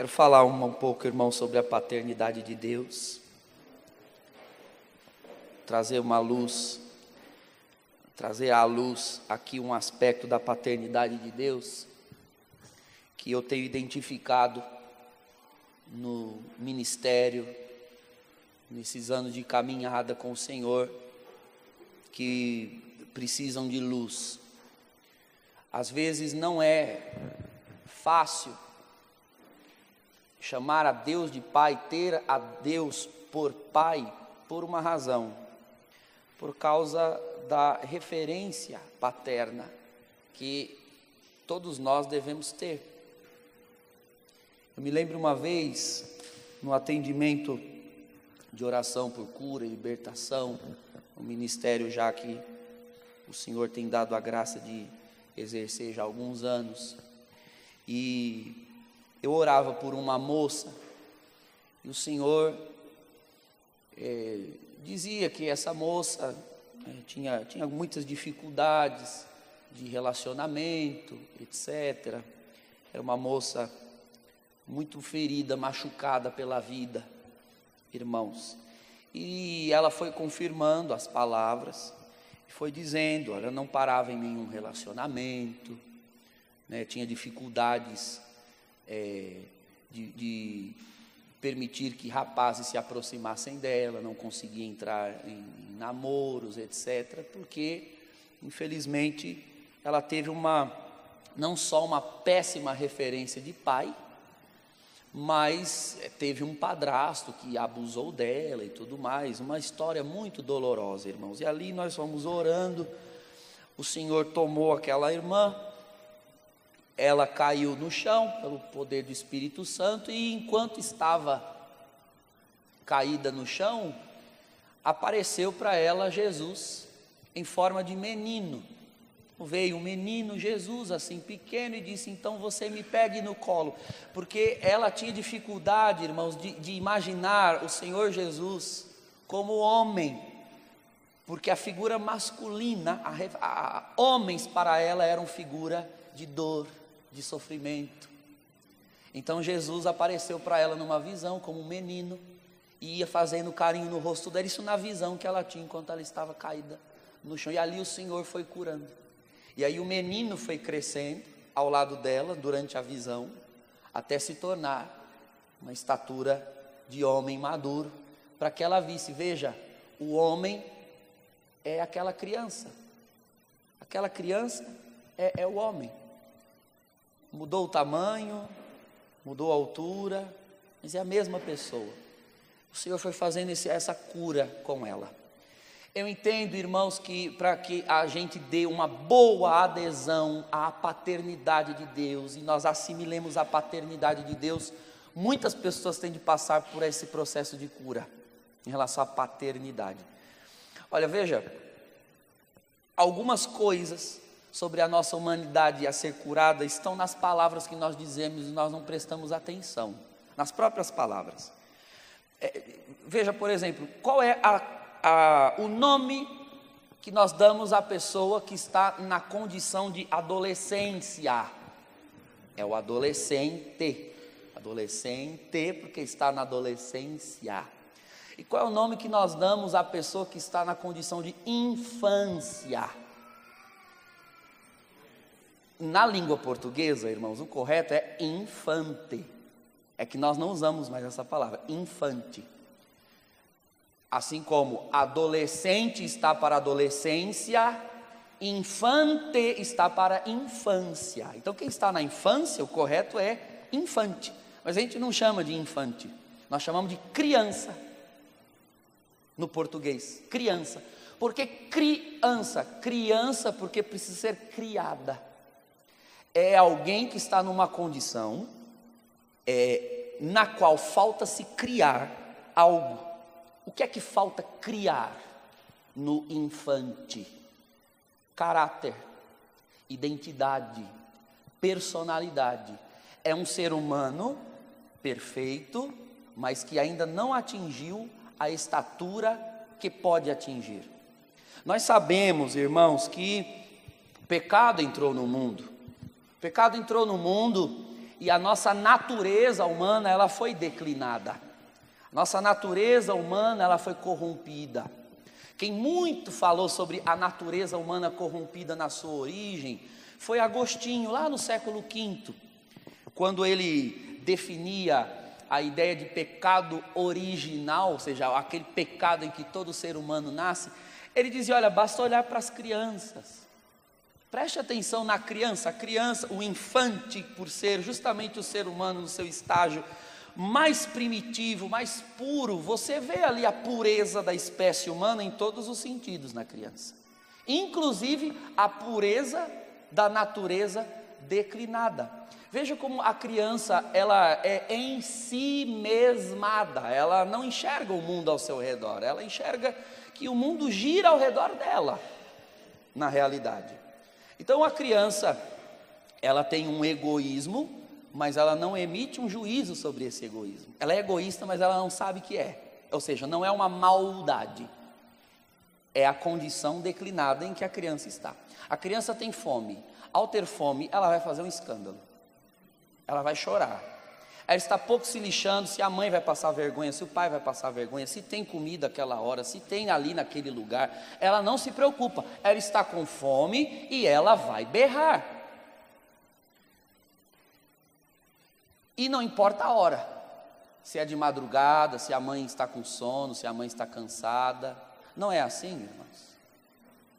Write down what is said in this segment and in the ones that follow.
Quero falar um, pouco, irmão, sobre a paternidade de Deus. Trazer uma luz, trazer à luz aqui um aspecto da paternidade de Deus que eu tenho identificado no ministério, nesses anos de caminhada com o Senhor, que precisam de luz. Às vezes não é fácil chamar a Deus de Pai, ter a Deus por Pai, por uma razão, por causa da referência paterna que todos nós devemos ter. Eu me lembro uma vez, no atendimento de oração por cura e libertação, o ministério já que o Senhor tem dado a graça de exercer já há alguns anos, e eu orava por uma moça, e o Senhor é, dizia que essa moça é, tinha, tinha muitas dificuldades de relacionamento, etc. Era uma moça muito ferida, machucada pela vida, irmãos. E ela foi confirmando as palavras, foi dizendo, ela não parava em nenhum relacionamento, né, tinha dificuldades é, de, de, permitir que rapazes se aproximassem dela, não conseguia entrar em, em namoros, etc., porque, infelizmente, ela teve uma, não só uma péssima referência de pai, mas é, teve um padrasto que abusou dela e tudo mais, uma história muito dolorosa, irmãos. E ali nós fomos orando, o Senhor tomou aquela irmã, ela caiu no chão pelo poder do Espírito Santo e enquanto estava caída no chão, apareceu para ela Jesus em forma de menino. Veio um menino Jesus assim pequeno e disse: Então você me pegue no colo, porque ela tinha dificuldade, irmãos, de, de imaginar o Senhor Jesus como homem, porque a figura masculina, a, a, homens para ela eram figura de dor, de sofrimento. Então Jesus apareceu para ela numa visão como um menino e ia fazendo carinho no rosto dela, isso na visão que ela tinha enquanto ela estava caída no chão. E ali o Senhor foi curando. E aí o menino foi crescendo ao lado dela durante a visão, até se tornar uma estatura de homem maduro, para que ela visse, veja, o homem é aquela criança. Aquela criança é, é o homem mudou o tamanho, mudou a altura, mas é a mesma pessoa. O Senhor foi fazendo esse, essa cura com ela. Eu entendo, irmãos, que para que a gente dê uma boa adesão à paternidade de Deus e nós assimilemos a paternidade de Deus, muitas pessoas têm de passar por esse processo de cura em relação à paternidade. Olha, veja, algumas coisas sobre a nossa humanidade a ser curada estão nas palavras que nós dizemos e nós não prestamos atenção, nas próprias palavras. É, veja, por exemplo, qual é a, a, o nome que nós damos à pessoa que está na condição de adolescência? É o adolescente. Adolescente, porque está na adolescência. E qual é o nome que nós damos à pessoa que está na condição de infância? Na língua portuguesa, irmãos, o correto é infante. É que nós não usamos mais essa palavra, infante. Assim como adolescente está para adolescência, infante está para infância. Então, quem está na infância, o correto é infante. Mas a gente não chama de infante, nós chamamos de criança. No português, criança. Por que criança? Criança porque precisa ser criada é alguém que está numa condição é, na qual falta se criar algo. O que é que falta criar no infante? Caráter, identidade, personalidade. É um ser humano perfeito, mas que ainda não atingiu a estatura que pode atingir. Nós sabemos, irmãos, que o pecado entrou no mundo. O pecado entrou no mundo e a nossa natureza humana ela foi declinada. Nossa natureza humana ela foi corrompida. Quem muito falou sobre a natureza humana corrompida na sua origem foi Agostinho, lá no século V, quando ele definia a ideia de pecado original, ou seja, aquele pecado em que todo ser humano nasce. Ele dizia: olha, basta olhar para as crianças. Preste atenção na criança, a criança, o infante, por ser justamente o ser humano no seu estágio mais primitivo, mais puro, você vê ali a pureza da espécie humana em todos os sentidos na criança, inclusive a pureza da natureza declinada. Veja como a criança ela é em si mesmada, ela não enxerga o mundo ao seu redor, ela enxerga que o mundo gira ao redor dela, na realidade. Então a criança, ela tem um egoísmo, mas ela não emite um juízo sobre esse egoísmo. Ela é egoísta, mas ela não sabe que é. Ou seja, não é uma maldade. É a condição declinada em que a criança está. A criança tem fome. Ao ter fome, ela vai fazer um escândalo. Ela vai chorar. Ela está pouco se lixando se a mãe vai passar vergonha, se o pai vai passar vergonha, se tem comida aquela hora, se tem ali naquele lugar. Ela não se preocupa. Ela está com fome e ela vai berrar. E não importa a hora. Se é de madrugada, se a mãe está com sono, se a mãe está cansada. Não é assim, irmãos?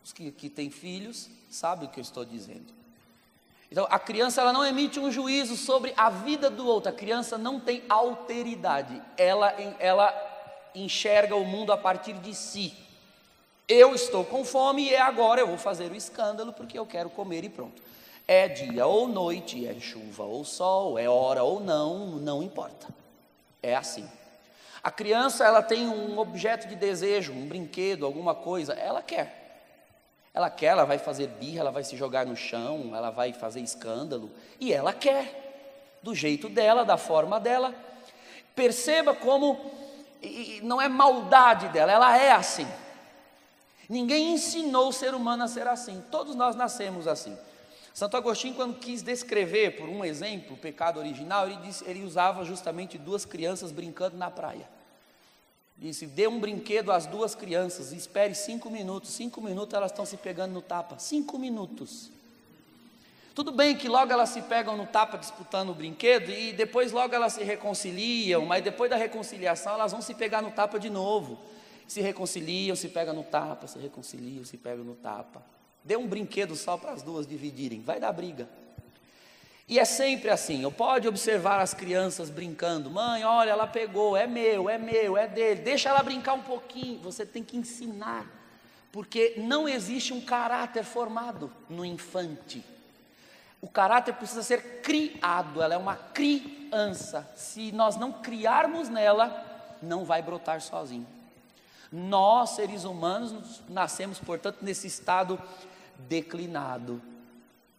Os que, que têm filhos sabem o que eu estou dizendo. Então, a criança ela não emite um juízo sobre a vida do outro. A criança não tem alteridade. Ela, ela enxerga o mundo a partir de si. Eu estou com fome e é agora eu vou fazer o escândalo porque eu quero comer e pronto. É dia ou noite, é chuva ou sol, é hora ou não, não importa. É assim. A criança ela tem um objeto de desejo, um brinquedo, alguma coisa, ela quer. Ela quer, ela vai fazer birra, ela vai se jogar no chão, ela vai fazer escândalo, e ela quer, do jeito dela, da forma dela. Perceba como não é maldade dela, ela é assim. Ninguém ensinou o ser humano a ser assim, todos nós nascemos assim. Santo Agostinho, quando quis descrever, por um exemplo, o pecado original, ele, disse, ele usava justamente duas crianças brincando na praia. Disse: dê um brinquedo às duas crianças, espere cinco minutos. Cinco minutos elas estão se pegando no tapa. Cinco minutos. Tudo bem que logo elas se pegam no tapa disputando o brinquedo e depois logo elas se reconciliam, mas depois da reconciliação elas vão se pegar no tapa de novo. Se reconciliam, se pegam no tapa, se reconciliam, se pegam no tapa. Dê um brinquedo só para as duas dividirem, vai dar briga. E é sempre assim, eu pode observar as crianças brincando, mãe, olha, ela pegou, é meu, é meu, é dele, deixa ela brincar um pouquinho, você tem que ensinar, porque não existe um caráter formado no infante. O caráter precisa ser criado, ela é uma criança. Se nós não criarmos nela, não vai brotar sozinho. Nós, seres humanos, nascemos, portanto, nesse estado declinado.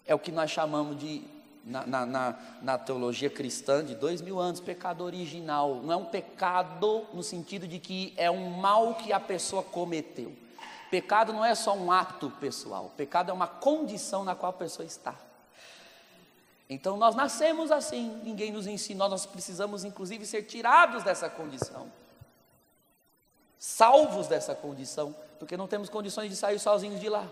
É o que nós chamamos de na, na, na, na, teologia cristã de dois mil anos, pecado original. Não é um pecado no sentido de que é um mal que a pessoa cometeu. Pecado não é só um ato pessoal, pecado é uma condição na qual a pessoa está. Então nós nascemos assim, ninguém nos ensinou, nós precisamos inclusive ser tirados dessa condição, salvos dessa condição, porque não temos condições de sair sozinhos de lá.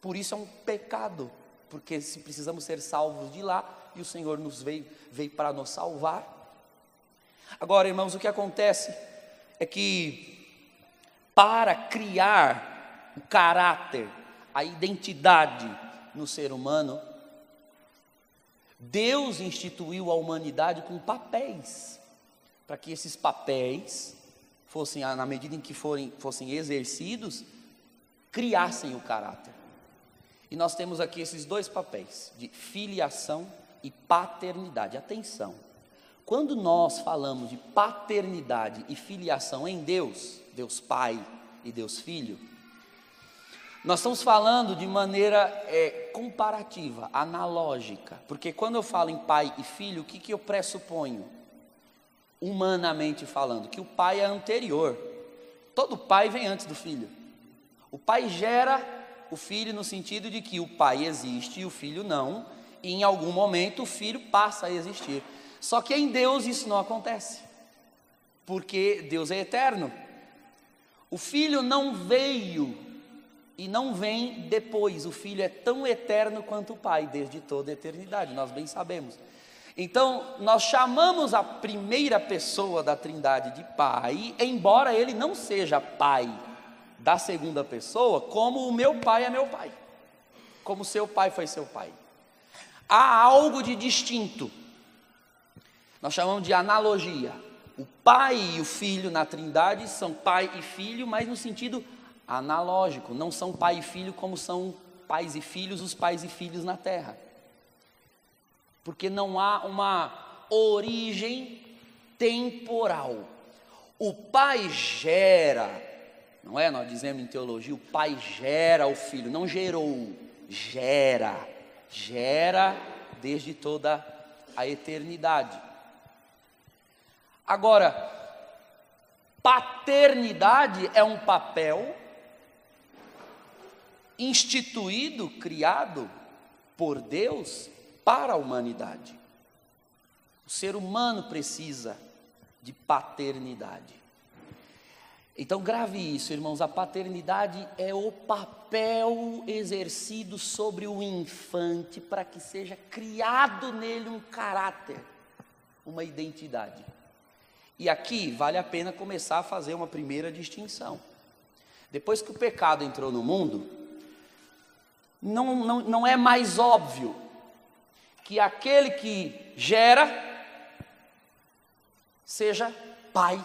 Por isso é um pecado porque se precisamos ser salvos de lá e o Senhor nos veio, veio para nos salvar. Agora, irmãos, o que acontece é que para criar o caráter, a identidade no ser humano, Deus instituiu a humanidade com papéis, para que esses papéis fossem, na medida em que forem, fossem exercidos, criassem o caráter. E nós temos aqui esses dois papéis, de filiação e paternidade. Atenção, quando nós falamos de paternidade e filiação em Deus, Deus Pai e Deus Filho, nós estamos falando de maneira é, comparativa, analógica, porque quando eu falo em pai e filho, o que, que eu pressuponho? Humanamente falando, que o pai é anterior, todo pai vem antes do filho. O pai gera o filho no sentido de que o pai existe e o filho não, e em algum momento o filho passa a existir. Só que em Deus isso não acontece, porque Deus é eterno. O filho não veio e não vem depois, o filho é tão eterno quanto o pai, desde toda a eternidade, nós bem sabemos. Então, nós chamamos a primeira pessoa da Trindade de Pai, embora ele não seja pai da segunda pessoa, como o meu pai é meu pai, como seu pai foi seu pai. Há algo de distinto. Nós chamamos de analogia. O pai e o filho na Trindade são pai e filho, mas no sentido analógico, não são pai e filho como são pais e filhos os pais e filhos na terra porque não há uma origem temporal. O pai gera, não é? Nós dizemos em teologia, o pai gera o filho, não gerou, gera, gera desde toda a eternidade. Agora, paternidade é um papel instituído, criado por Deus para a humanidade. O ser humano precisa de paternidade. Então, grave isso, irmãos: a paternidade é o papel exercido sobre o infante para que seja criado nele um caráter, uma identidade. E aqui vale a pena começar a fazer uma primeira distinção. Depois que o pecado entrou no mundo, não, não, não é mais óbvio que aquele que gera seja pai.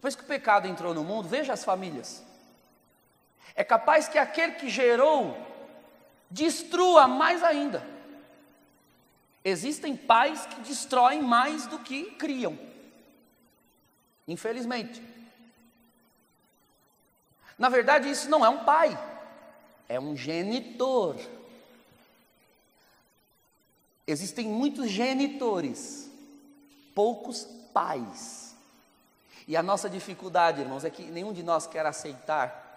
Depois que o pecado entrou no mundo, veja as famílias. É capaz que aquele que gerou destrua mais ainda. Existem pais que destroem mais do que criam. Infelizmente. Na verdade, isso não é um pai, é um genitor. Existem muitos genitores, poucos pais. E a nossa dificuldade, irmãos, é que nenhum de nós quer aceitar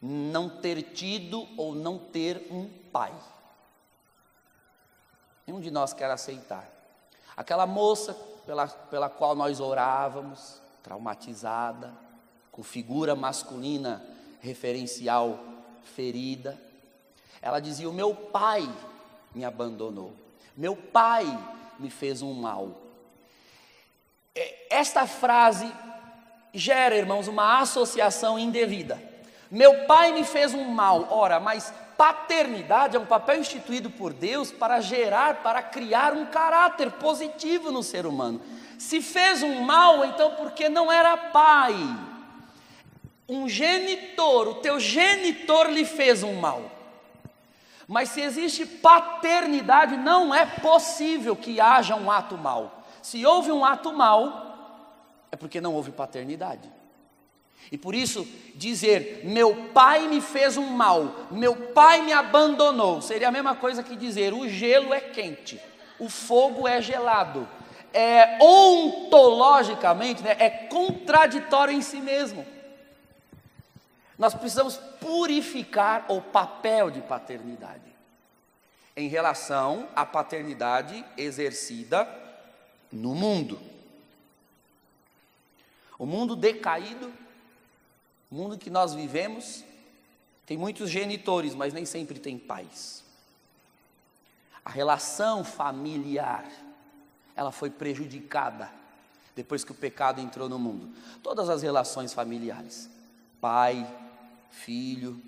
não ter tido ou não ter um pai. Nenhum de nós quer aceitar. Aquela moça pela, pela qual nós orávamos, traumatizada, com figura masculina referencial ferida, ela dizia: O meu pai me abandonou. Meu pai me fez um mal. É, esta frase gera, irmãos, uma associação indevida. Meu pai me fez um mal. Ora, mas paternidade é um papel instituído por Deus para gerar, para criar um caráter positivo no ser humano. Se fez um mal, então porque não era pai. Um genitor, o teu genitor lhe fez um mal. Mas se existe paternidade, não é possível que haja um ato mal. Se houve um ato mal, é porque não houve paternidade. E por isso, dizer meu pai me fez um mal, meu pai me abandonou, seria a mesma coisa que dizer o gelo é quente, o fogo é gelado. É ontologicamente, né, é contraditório em si mesmo. Nós precisamos purificar o papel de paternidade em relação à paternidade exercida no mundo. O mundo decaído, o mundo que nós vivemos, tem muitos genitores, mas nem sempre tem pais. A relação familiar, ela foi prejudicada depois que o pecado entrou no mundo. Todas as relações familiares, pai, filho,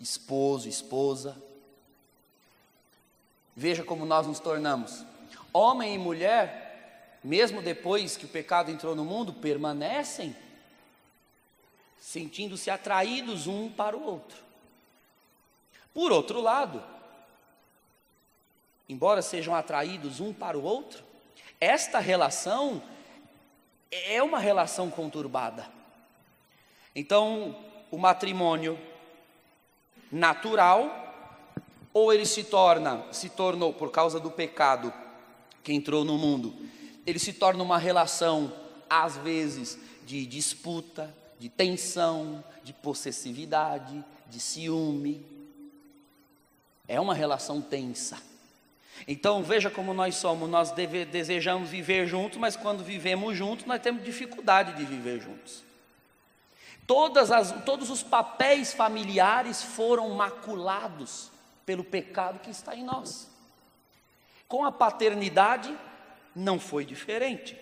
esposo, esposa. Veja como nós nos tornamos. Homem e mulher, mesmo depois que o pecado entrou no mundo, permanecem sentindo-se atraídos um para o outro. Por outro lado, embora sejam atraídos um para o outro, esta relação é uma relação conturbada. Então, o matrimônio natural, ou ele se torna, se tornou por causa do pecado que entrou no mundo, ele se torna uma relação, às vezes, de disputa, de tensão, de possessividade, de ciúme. É uma relação tensa. Então veja como nós somos, nós deve, desejamos viver juntos, mas quando vivemos juntos, nós temos dificuldade de viver juntos. As, todos os papéis familiares foram maculados pelo pecado que está em nós. Com a paternidade, não foi diferente.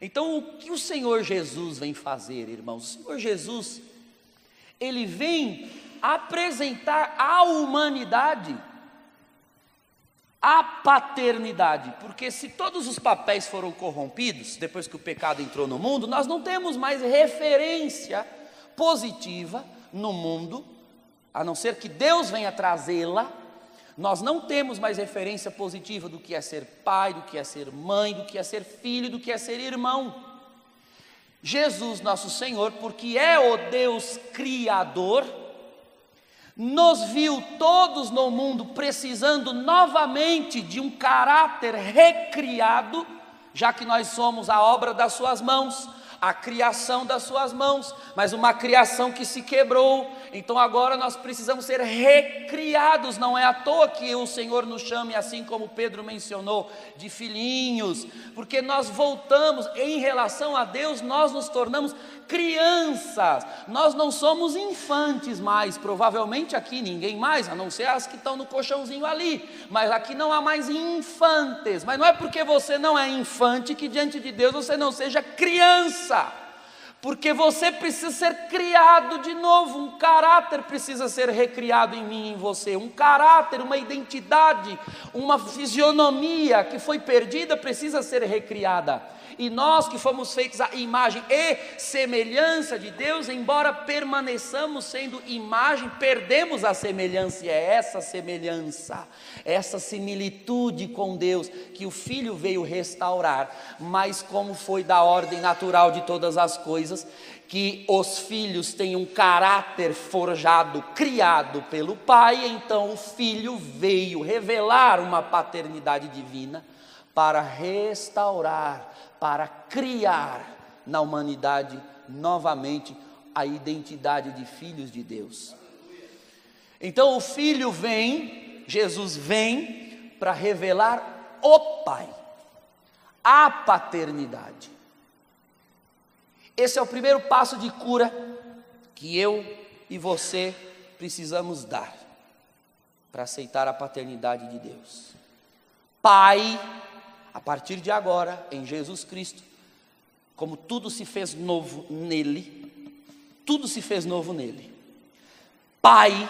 Então, o que o Senhor Jesus vem fazer, irmãos? O Senhor Jesus, ele vem apresentar à humanidade a paternidade, porque se todos os papéis foram corrompidos, depois que o pecado entrou no mundo, nós não temos mais referência positiva no mundo, a não ser que Deus venha trazê-la, nós não temos mais referência positiva do que é ser pai, do que é ser mãe, do que é ser filho, do que é ser irmão. Jesus, nosso Senhor, porque é o Deus Criador, nos viu todos no mundo precisando novamente de um caráter recriado, já que nós somos a obra das Suas mãos, a criação das Suas mãos, mas uma criação que se quebrou, então agora nós precisamos ser recriados, não é à toa que o Senhor nos chame, assim como Pedro mencionou, de filhinhos, porque nós voltamos, em relação a Deus, nós nos tornamos crianças, nós não somos infantes mais, provavelmente aqui ninguém mais, a não ser as que estão no colchãozinho ali, mas aqui não há mais infantes, mas não é porque você não é infante que diante de Deus você não seja criança. Porque você precisa ser criado de novo, um caráter precisa ser recriado em mim e em você, um caráter, uma identidade, uma fisionomia que foi perdida precisa ser recriada. E nós que fomos feitos à imagem e semelhança de Deus, embora permaneçamos sendo imagem, perdemos a semelhança, e é essa semelhança, essa similitude com Deus que o Filho veio restaurar, mas como foi da ordem natural de todas as coisas, que os filhos têm um caráter forjado, criado pelo Pai, então o Filho veio revelar uma paternidade divina para restaurar para criar na humanidade novamente a identidade de filhos de Deus. Então o filho vem, Jesus vem para revelar o Pai, a paternidade. Esse é o primeiro passo de cura que eu e você precisamos dar para aceitar a paternidade de Deus. Pai a partir de agora, em Jesus Cristo, como tudo se fez novo nele, tudo se fez novo nele. Pai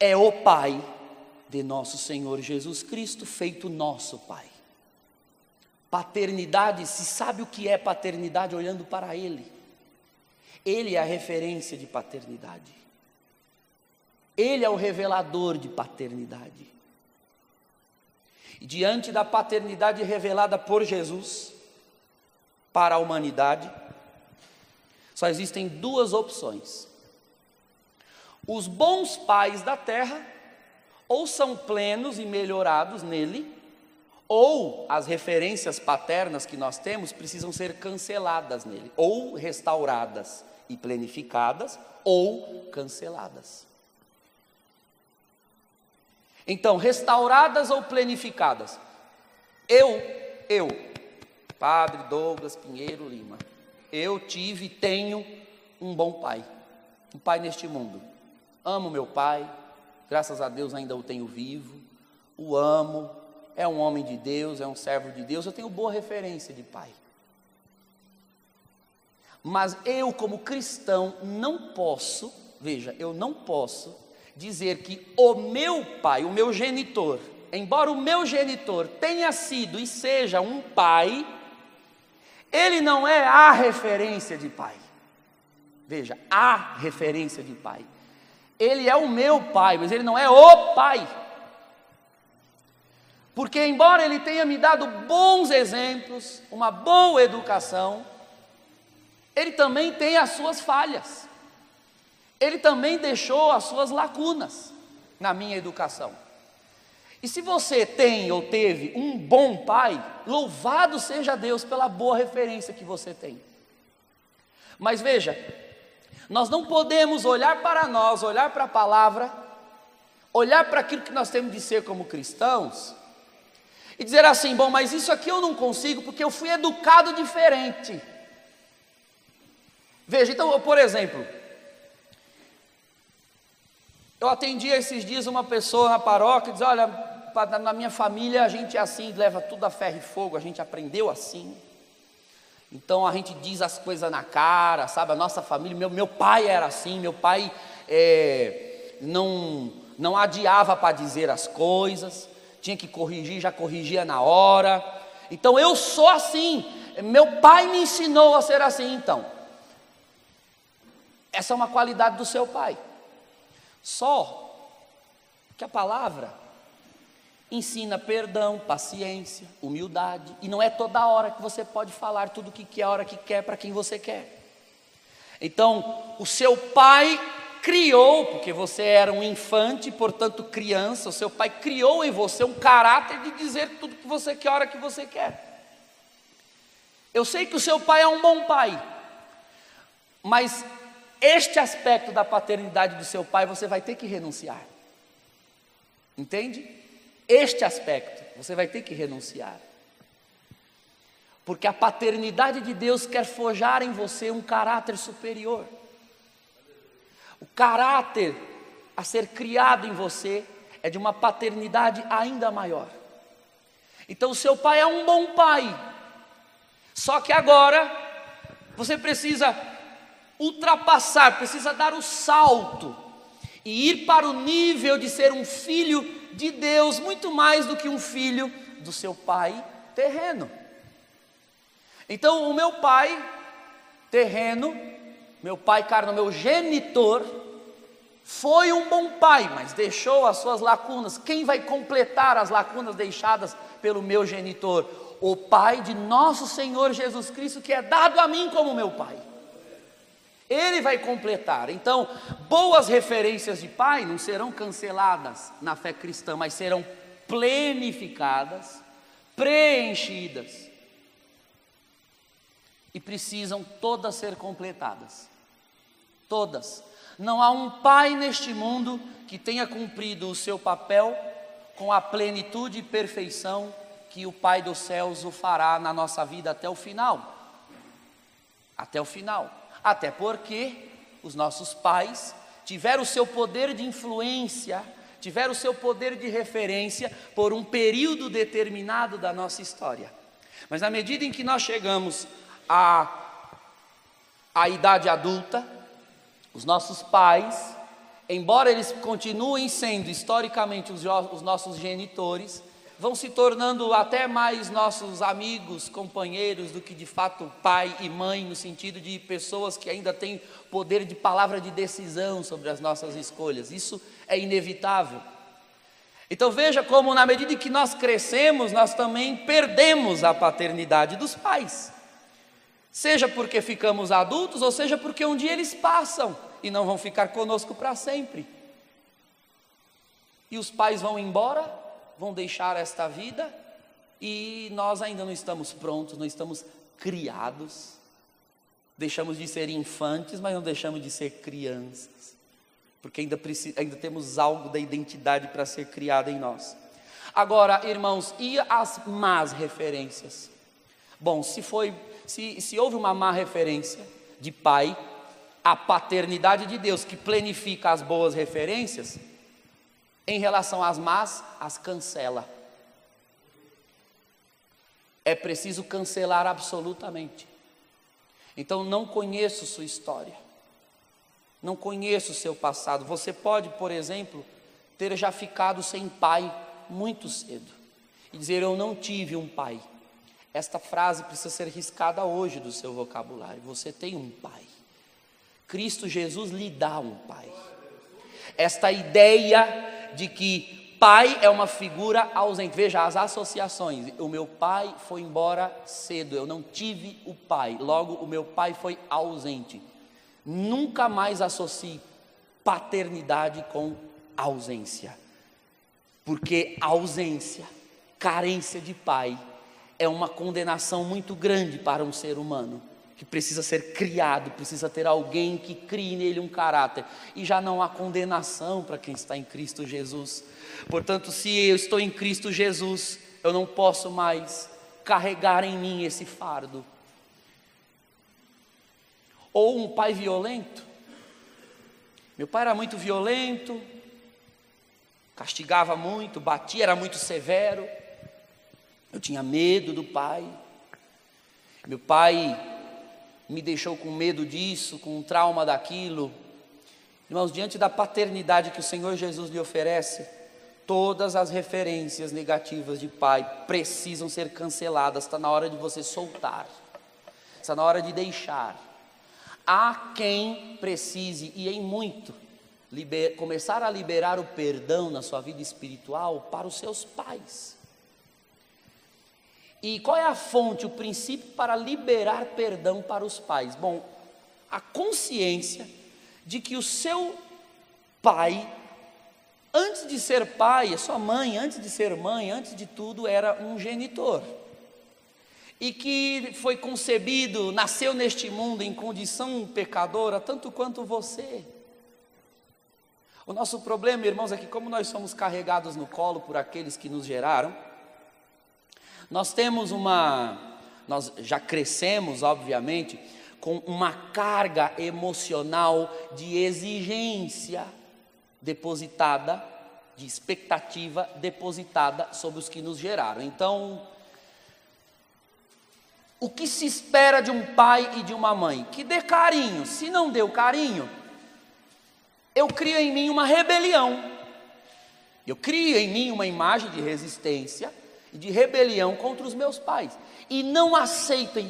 é o Pai de nosso Senhor Jesus Cristo, feito nosso Pai. Paternidade, se sabe o que é paternidade olhando para Ele. Ele é a referência de paternidade. Ele é o revelador de paternidade. Diante da paternidade revelada por Jesus para a humanidade, só existem duas opções. Os bons pais da terra ou são plenos e melhorados nele, ou as referências paternas que nós temos precisam ser canceladas nele, ou restauradas e plenificadas, ou canceladas. Então, restauradas ou planificadas? Eu, eu, Padre Douglas Pinheiro Lima, eu tive e tenho um bom pai, um pai neste mundo. Amo meu pai, graças a Deus ainda o tenho vivo, o amo, é um homem de Deus, é um servo de Deus, eu tenho boa referência de pai. Mas eu, como cristão, não posso, veja, eu não posso dizer que o meu pai, o meu genitor, embora o meu genitor tenha sido e seja um pai, ele não é a referência de pai. Veja, a referência de pai. Ele é o meu pai, mas ele não é o pai. Porque, embora ele tenha me dado bons exemplos, uma boa educação, ele também tem as suas falhas ele também deixou as suas lacunas na minha educação. E se você tem ou teve um bom pai, louvado seja Deus pela boa referência que você tem. Mas veja, nós não podemos olhar para nós, olhar para a palavra, olhar para aquilo que nós temos de ser como cristãos e dizer assim: bom, mas isso aqui eu não consigo porque eu fui educado diferente. Veja, então, por exemplo, eu atendi esses dias uma pessoa na paróquia diz: Olha, na minha família a gente é assim, leva tudo a ferro e fogo, a gente aprendeu assim. Então a gente diz as coisas na cara, sabe? A nossa família, meu, meu pai era assim, meu pai é, não, não adiava para dizer as coisas, tinha que corrigir, já corrigia na hora. Então eu sou assim, meu pai me ensinou a ser assim, então. Essa é uma qualidade do seu pai. Só que a palavra ensina perdão, paciência, humildade, e não é toda hora que você pode falar tudo o que quer, a hora que quer, para quem você quer. Então, o seu pai criou, porque você era um infante, portanto criança, o seu pai criou em você um caráter de dizer tudo que você quer, a hora que você quer. Eu sei que o seu pai é um bom pai, mas este aspecto da paternidade do seu pai você vai ter que renunciar. Entende? Este aspecto você vai ter que renunciar. Porque a paternidade de Deus quer forjar em você um caráter superior. O caráter a ser criado em você é de uma paternidade ainda maior. Então, o seu pai é um bom pai, só que agora você precisa ultrapassar, precisa dar o salto e ir para o nível de ser um filho de Deus, muito mais do que um filho do seu pai terreno. Então, o meu pai terreno, meu pai carno, meu genitor, foi um bom pai, mas deixou as suas lacunas. Quem vai completar as lacunas deixadas pelo meu genitor? O Pai de nosso Senhor Jesus Cristo, que é dado a mim como meu Pai. Ele vai completar. Então, boas referências de pai não serão canceladas na fé cristã, mas serão plenificadas, preenchidas. E precisam todas ser completadas. Todas. Não há um pai neste mundo que tenha cumprido o seu papel com a plenitude e perfeição que o Pai dos céus o fará na nossa vida até o final. Até o final. Até porque os nossos pais tiveram o seu poder de influência, tiveram o seu poder de referência por um período determinado da nossa história. Mas na medida em que nós chegamos à, à idade adulta, os nossos pais, embora eles continuem sendo historicamente os, os nossos genitores, vão se tornando até mais nossos amigos, companheiros, do que de fato pai e mãe, no sentido de pessoas que ainda têm poder de palavra de decisão sobre as nossas escolhas. Isso é inevitável. Então veja como, na medida em que nós crescemos, nós também perdemos a paternidade dos pais. Seja porque ficamos adultos, ou seja porque um dia eles passam e não vão ficar conosco para sempre. E os pais vão embora vão deixar esta vida e nós ainda não estamos prontos, não estamos criados. Deixamos de ser infantes, mas não deixamos de ser crianças, porque ainda, ainda temos algo da identidade para ser criada em nós. Agora, irmãos, e as más referências? Bom, se foi, se, se houve uma má referência de pai, a paternidade de Deus que plenifica as boas referências, em relação às más, as cancela. É preciso cancelar absolutamente. Então não conheço sua história. Não conheço o seu passado. Você pode, por exemplo, ter já ficado sem pai muito cedo e dizer eu não tive um pai. Esta frase precisa ser riscada hoje do seu vocabulário. Você tem um pai. Cristo Jesus lhe dá um pai. Esta ideia de que pai é uma figura ausente. Veja as associações. O meu pai foi embora cedo, eu não tive o pai, logo o meu pai foi ausente. Nunca mais associe paternidade com ausência, porque ausência, carência de pai, é uma condenação muito grande para um ser humano. Que precisa ser criado, precisa ter alguém que crie nele um caráter. E já não há condenação para quem está em Cristo Jesus. Portanto, se eu estou em Cristo Jesus, eu não posso mais carregar em mim esse fardo. Ou um pai violento. Meu pai era muito violento, castigava muito, batia, era muito severo. Eu tinha medo do pai. Meu pai me deixou com medo disso, com um trauma daquilo. Irmãos, diante da paternidade que o Senhor Jesus lhe oferece, todas as referências negativas de pai precisam ser canceladas. Está na hora de você soltar, está na hora de deixar. Há quem precise, e em muito, liber, começar a liberar o perdão na sua vida espiritual para os seus pais. E qual é a fonte, o princípio para liberar perdão para os pais? Bom, a consciência de que o seu pai, antes de ser pai, a sua mãe, antes de ser mãe, antes de tudo, era um genitor e que foi concebido, nasceu neste mundo em condição pecadora, tanto quanto você. O nosso problema, irmãos, é que, como nós somos carregados no colo por aqueles que nos geraram, nós temos uma, nós já crescemos, obviamente, com uma carga emocional de exigência depositada, de expectativa depositada sobre os que nos geraram. Então, o que se espera de um pai e de uma mãe? Que dê carinho. Se não deu carinho, eu crio em mim uma rebelião. Eu crio em mim uma imagem de resistência e de rebelião contra os meus pais. E não aceito em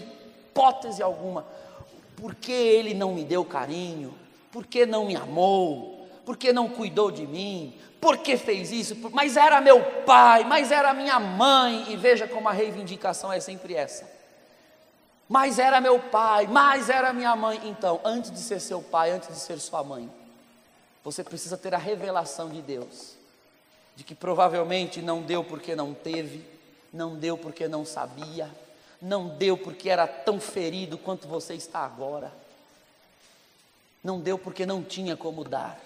hipótese alguma, porque ele não me deu carinho, porque não me amou, porque não cuidou de mim, porque fez isso, mas era meu pai, mas era minha mãe, e veja como a reivindicação é sempre essa. Mas era meu pai, mas era minha mãe. Então, antes de ser seu pai, antes de ser sua mãe, você precisa ter a revelação de Deus, de que provavelmente não deu porque não teve, não deu porque não sabia, não deu porque era tão ferido quanto você está agora, não deu porque não tinha como dar.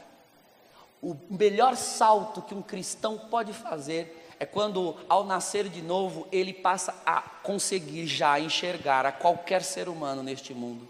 O melhor salto que um cristão pode fazer é quando, ao nascer de novo, ele passa a conseguir já enxergar a qualquer ser humano neste mundo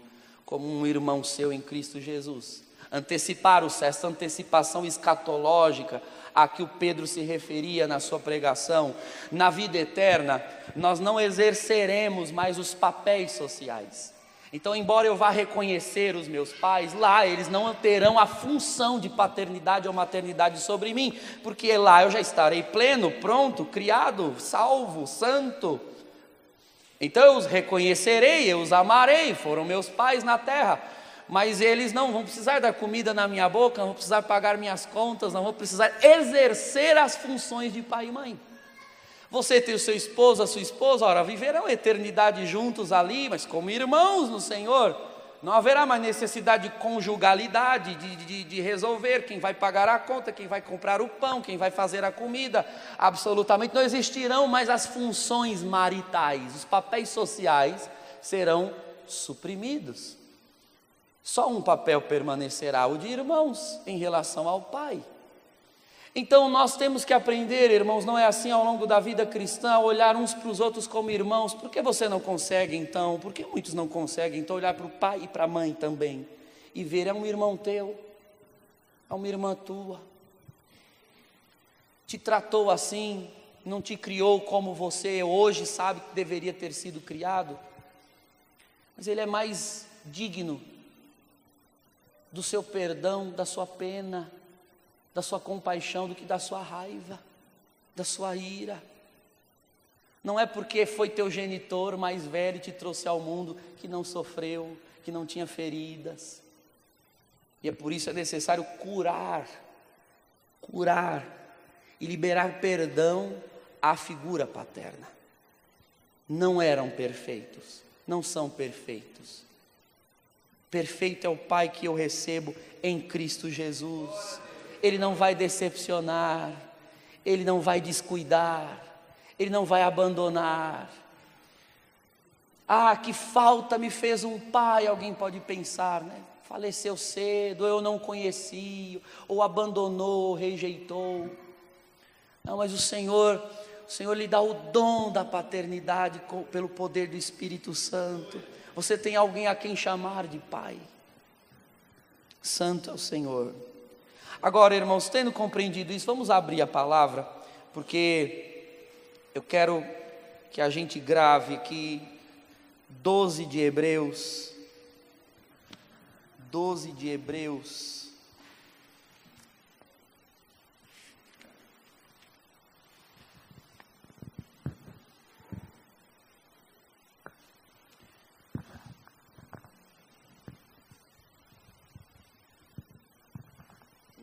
como um irmão seu em Cristo Jesus. Antecipar o essa antecipação escatológica a que o Pedro se referia na sua pregação. Na vida eterna, nós não exerceremos mais os papéis sociais. Então, embora eu vá reconhecer os meus pais, lá eles não terão a função de paternidade ou maternidade sobre mim, porque lá eu já estarei pleno, pronto, criado, salvo, santo. Então eu os reconhecerei, eu os amarei, foram meus pais na terra, mas eles não vão precisar dar comida na minha boca, não vão precisar pagar minhas contas, não vão precisar exercer as funções de pai e mãe. Você tem o seu esposo, a sua esposa, ora, viverão eternidade juntos ali, mas como irmãos no Senhor. Não haverá mais necessidade de conjugalidade, de, de, de, resolver quem vai pagar a conta, quem vai comprar o pão, quem vai fazer a comida. Absolutamente não existirão mais as funções maritais, os papéis sociais serão suprimidos. Só um papel permanecerá, o de irmãos, em relação ao pai. Então nós temos que aprender, irmãos, não é assim ao longo da vida cristã, olhar uns para os outros como irmãos. Por que você não consegue então? Por que muitos não conseguem? Então olhar para o pai e para a mãe também e ver é um irmão teu, é uma irmã tua. Te tratou assim, não te criou como você hoje sabe que deveria ter sido criado. Mas ele é mais digno do seu perdão, da sua pena da sua compaixão do que da sua raiva, da sua ira. Não é porque foi teu genitor mais velho e te trouxe ao mundo que não sofreu, que não tinha feridas. E é por isso é necessário curar, curar e liberar perdão à figura paterna. Não eram perfeitos, não são perfeitos. Perfeito é o Pai que eu recebo em Cristo Jesus. Ele não vai decepcionar, Ele não vai descuidar, Ele não vai abandonar. Ah, que falta me fez um pai, alguém pode pensar, né? Faleceu cedo, eu não conheci, ou abandonou, ou rejeitou. Não, mas o Senhor, o Senhor lhe dá o dom da paternidade pelo poder do Espírito Santo. Você tem alguém a quem chamar de pai. Santo é o Senhor. Agora, irmãos, tendo compreendido isso, vamos abrir a palavra, porque eu quero que a gente grave aqui 12 de Hebreus. 12 de Hebreus.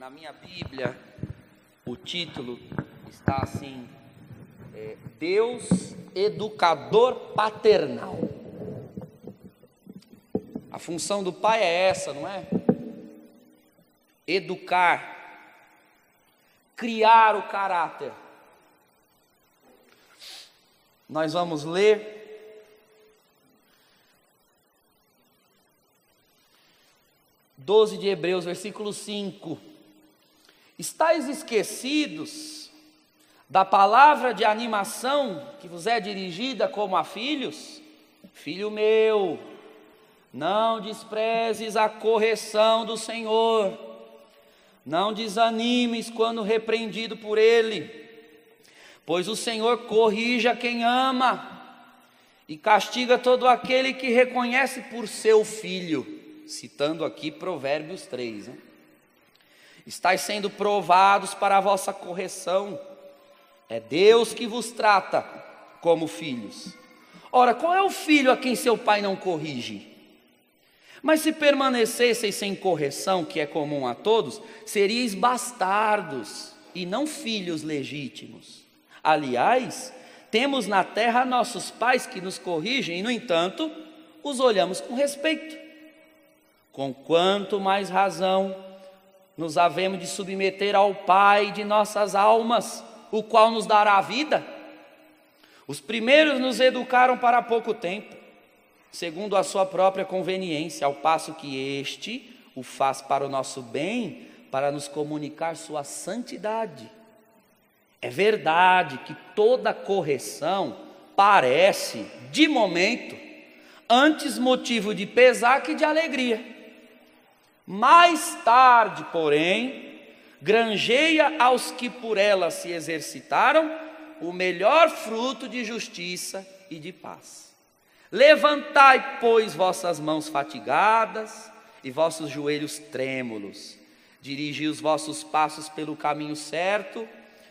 Na minha Bíblia, o título está assim: é, Deus Educador Paternal. A função do pai é essa, não é? Educar, criar o caráter. Nós vamos ler doze de Hebreus, versículo 5. Estais esquecidos da palavra de animação que vos é dirigida como a filhos? Filho meu, não desprezes a correção do Senhor, não desanimes quando repreendido por Ele, pois o Senhor corrige a quem ama e castiga todo aquele que reconhece por seu filho, citando aqui Provérbios 3. Né? Estáis sendo provados para a vossa correção. É Deus que vos trata como filhos. Ora, qual é o filho a quem seu pai não corrige? Mas se permanecesseis sem correção, que é comum a todos, seríeis bastardos e não filhos legítimos. Aliás, temos na terra nossos pais que nos corrigem e, no entanto, os olhamos com respeito. Com quanto mais razão nos havemos de submeter ao Pai de nossas almas, o qual nos dará a vida. Os primeiros nos educaram para pouco tempo, segundo a sua própria conveniência, ao passo que este o faz para o nosso bem, para nos comunicar sua santidade. É verdade que toda correção parece, de momento, antes motivo de pesar que de alegria. Mais tarde, porém, granjeia aos que por ela se exercitaram o melhor fruto de justiça e de paz. Levantai, pois, vossas mãos fatigadas e vossos joelhos trêmulos. Dirigi os vossos passos pelo caminho certo.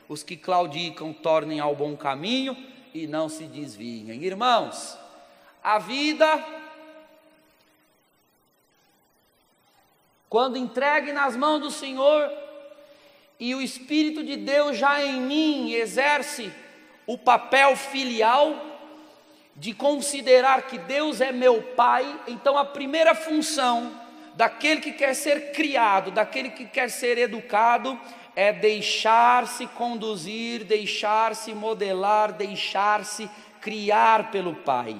Os que claudicam tornem ao bom caminho e não se desviem. Irmãos, a vida Quando entregue nas mãos do Senhor e o Espírito de Deus já em mim exerce o papel filial de considerar que Deus é meu Pai, então a primeira função daquele que quer ser criado, daquele que quer ser educado, é deixar-se conduzir, deixar-se modelar, deixar-se criar pelo Pai.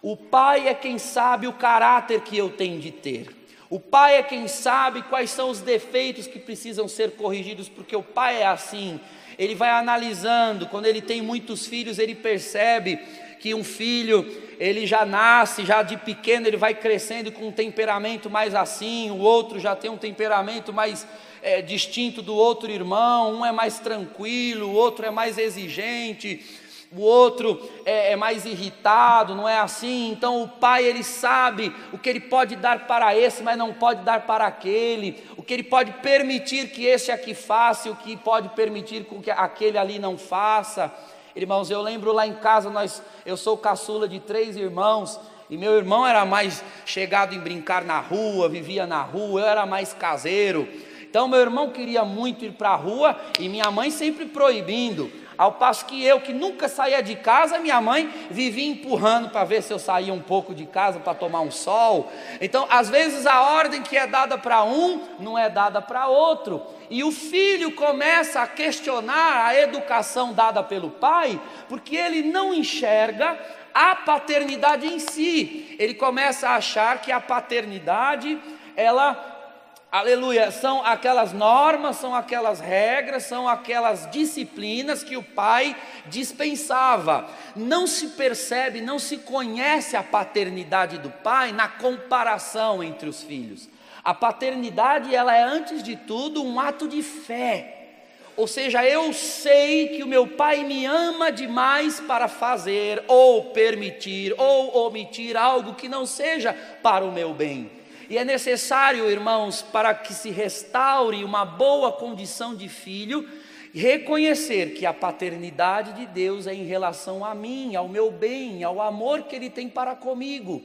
O Pai é quem sabe o caráter que eu tenho de ter. O pai é quem sabe quais são os defeitos que precisam ser corrigidos, porque o pai é assim. Ele vai analisando, quando ele tem muitos filhos, ele percebe que um filho, ele já nasce, já de pequeno, ele vai crescendo com um temperamento mais assim, o outro já tem um temperamento mais é, distinto do outro irmão, um é mais tranquilo, o outro é mais exigente o outro é, é, mais irritado, não é assim? Então o pai ele sabe o que ele pode dar para esse, mas não pode dar para aquele, o que ele pode permitir que esse aqui faça, e o que pode permitir que aquele ali não faça. Irmãos, eu lembro lá em casa, nós, eu sou caçula de três irmãos, e meu irmão era mais chegado em brincar na rua, vivia na rua, eu era mais caseiro. Então meu irmão queria muito ir para a rua e minha mãe sempre proibindo. Ao passo que eu, que nunca saía de casa, minha mãe vivia empurrando para ver se eu saía um pouco de casa para tomar um sol. Então, às vezes, a ordem que é dada para um não é dada para outro. E o filho começa a questionar a educação dada pelo pai, porque ele não enxerga a paternidade em si. Ele começa a achar que a paternidade, ela Aleluia, são aquelas normas, são aquelas regras, são aquelas disciplinas que o pai dispensava. Não se percebe, não se conhece a paternidade do pai na comparação entre os filhos. A paternidade, ela é antes de tudo um ato de fé. Ou seja, eu sei que o meu pai me ama demais para fazer ou permitir ou omitir algo que não seja para o meu bem. E é necessário, irmãos, para que se restaure uma boa condição de filho, reconhecer que a paternidade de Deus é em relação a mim, ao meu bem, ao amor que Ele tem para comigo.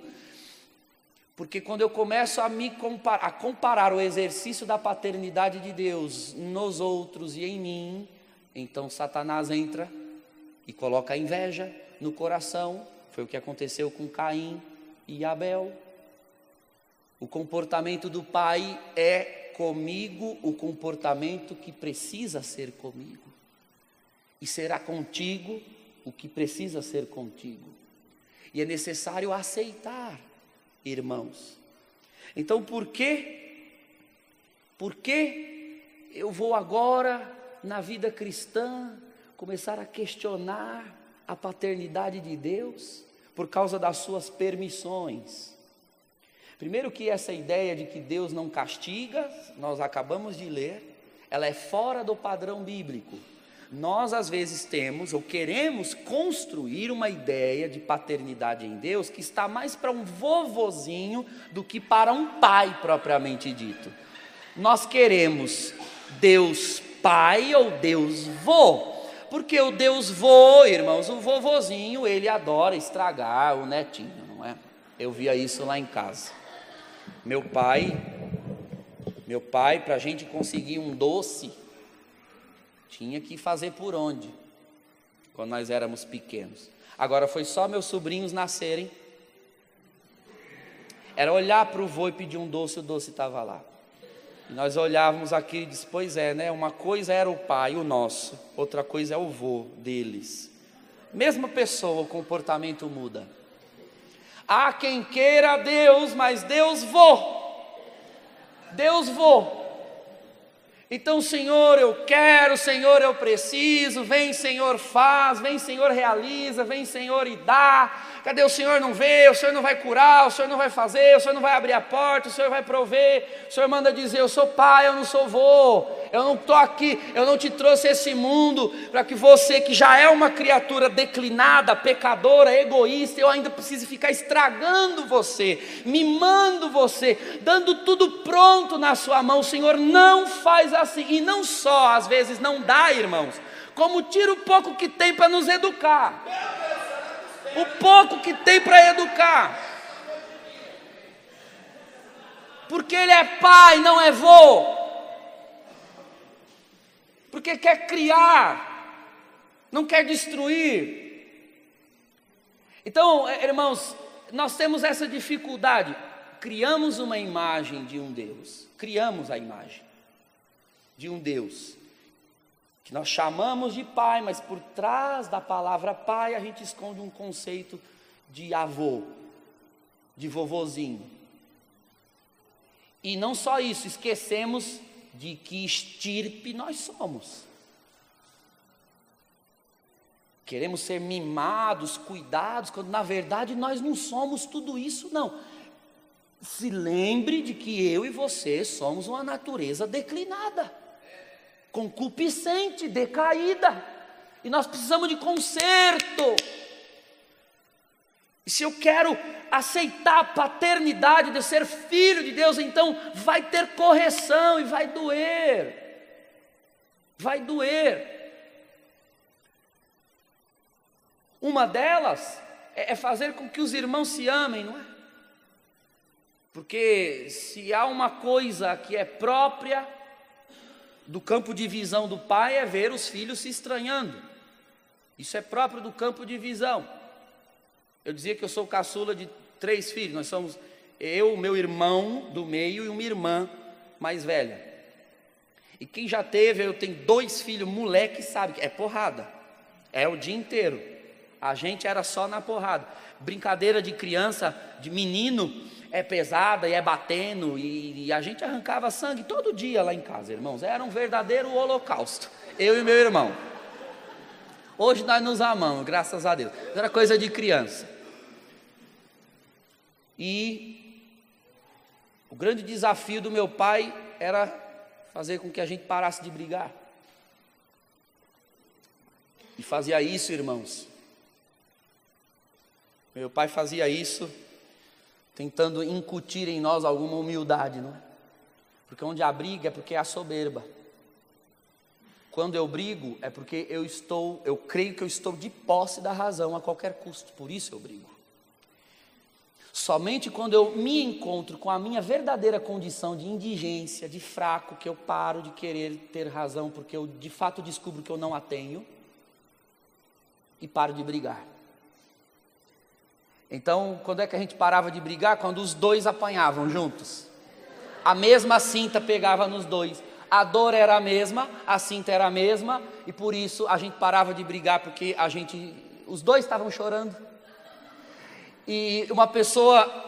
Porque quando eu começo a me comparar, a comparar o exercício da paternidade de Deus nos outros e em mim, então Satanás entra e coloca a inveja no coração. Foi o que aconteceu com Caim e Abel. O comportamento do pai é comigo o comportamento que precisa ser comigo, e será contigo o que precisa ser contigo. E é necessário aceitar, irmãos. Então, por que? Por que eu vou agora na vida cristã começar a questionar a paternidade de Deus por causa das suas permissões? Primeiro que essa ideia de que Deus não castiga, nós acabamos de ler, ela é fora do padrão bíblico. Nós às vezes temos ou queremos construir uma ideia de paternidade em Deus que está mais para um vovozinho do que para um pai propriamente dito. Nós queremos Deus pai ou Deus vô, porque o Deus vô, irmãos, o vovozinho, ele adora estragar o netinho, não é? Eu via isso lá em casa. Meu pai, meu pai, para a gente conseguir um doce, tinha que fazer por onde? Quando nós éramos pequenos. Agora foi só meus sobrinhos nascerem. Era olhar para o vô e pedir um doce, o doce estava lá. E nós olhávamos aqui e disse, pois é, né? Uma coisa era o pai, o nosso, outra coisa é o vô deles. Mesma pessoa, o comportamento muda. Há quem queira Deus, mas Deus vou. Deus vou. Então, Senhor, eu quero, Senhor, eu preciso, vem, Senhor, faz, vem, Senhor, realiza, vem, Senhor, e dá. Cadê o Senhor não vê? O Senhor não vai curar, o Senhor não vai fazer, o Senhor não vai abrir a porta, o Senhor vai prover. O Senhor manda dizer: Eu sou pai, eu não sou vô. Eu não estou aqui, eu não te trouxe esse mundo para que você, que já é uma criatura declinada, pecadora, egoísta, eu ainda precise ficar estragando você, mimando você, dando tudo pronto na sua mão. O Senhor não faz assim, e não só, às vezes não dá, irmãos, como tira o pouco que tem para nos educar. O pouco que tem para educar. Porque ele é pai, não é vô porque quer criar, não quer destruir. Então, é, irmãos, nós temos essa dificuldade. Criamos uma imagem de um Deus, criamos a imagem de um Deus que nós chamamos de pai, mas por trás da palavra pai a gente esconde um conceito de avô, de vovozinho. E não só isso, esquecemos de que estirpe nós somos. Queremos ser mimados, cuidados, quando na verdade nós não somos tudo isso, não. Se lembre de que eu e você somos uma natureza declinada, concupiscente, decaída, e nós precisamos de conserto. E se eu quero aceitar a paternidade de ser filho de Deus, então vai ter correção e vai doer. Vai doer. Uma delas é, é fazer com que os irmãos se amem, não é? Porque se há uma coisa que é própria do campo de visão do pai é ver os filhos se estranhando. Isso é próprio do campo de visão. Eu dizia que eu sou caçula de três filhos. Nós somos eu, meu irmão do meio e uma irmã mais velha. E quem já teve, eu tenho dois filhos, moleque, sabe que é porrada. É o dia inteiro. A gente era só na porrada. Brincadeira de criança, de menino, é pesada e é batendo, e, e a gente arrancava sangue todo dia lá em casa, irmãos. Era um verdadeiro holocausto. Eu e meu irmão. Hoje nós nos amamos, graças a Deus. Era coisa de criança. E o grande desafio do meu pai era fazer com que a gente parasse de brigar. E fazia isso, irmãos. Meu pai fazia isso tentando incutir em nós alguma humildade, não é? Porque onde há briga é porque há soberba. Quando eu brigo é porque eu estou, eu creio que eu estou de posse da razão a qualquer custo, por isso eu brigo. Somente quando eu me encontro com a minha verdadeira condição de indigência, de fraco, que eu paro de querer ter razão, porque eu de fato descubro que eu não a tenho, e paro de brigar. Então, quando é que a gente parava de brigar? Quando os dois apanhavam juntos. A mesma cinta pegava nos dois. A dor era a mesma, a cinta era a mesma, e por isso a gente parava de brigar porque a gente, os dois estavam chorando e uma pessoa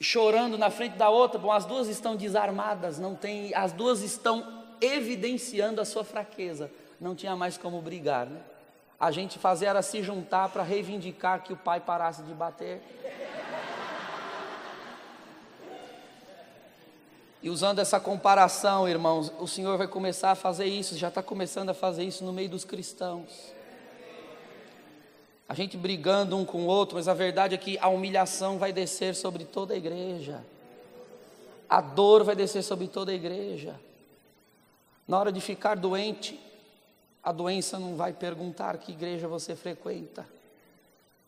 chorando na frente da outra, bom, as duas estão desarmadas, não tem, as duas estão evidenciando a sua fraqueza, não tinha mais como brigar, né? A gente fazia era se juntar para reivindicar que o pai parasse de bater. E usando essa comparação, irmãos, o Senhor vai começar a fazer isso, já está começando a fazer isso no meio dos cristãos a gente brigando um com o outro, mas a verdade é que a humilhação vai descer sobre toda a igreja, a dor vai descer sobre toda a igreja. Na hora de ficar doente, a doença não vai perguntar que igreja você frequenta.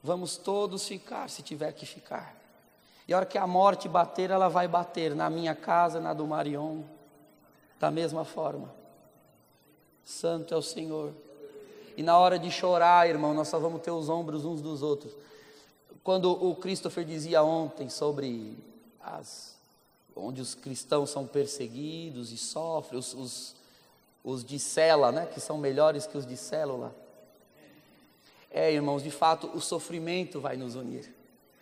Vamos todos ficar, se tiver que ficar. E a hora que a morte bater, ela vai bater na minha casa, na do Marion, da mesma forma. Santo é o Senhor. E na hora de chorar, irmão, nós só vamos ter os ombros uns dos outros. Quando o Christopher dizia ontem sobre as onde os cristãos são perseguidos e sofrem, os, os, os de cela, né, que são melhores que os de célula. É, irmãos, de fato, o sofrimento vai nos unir.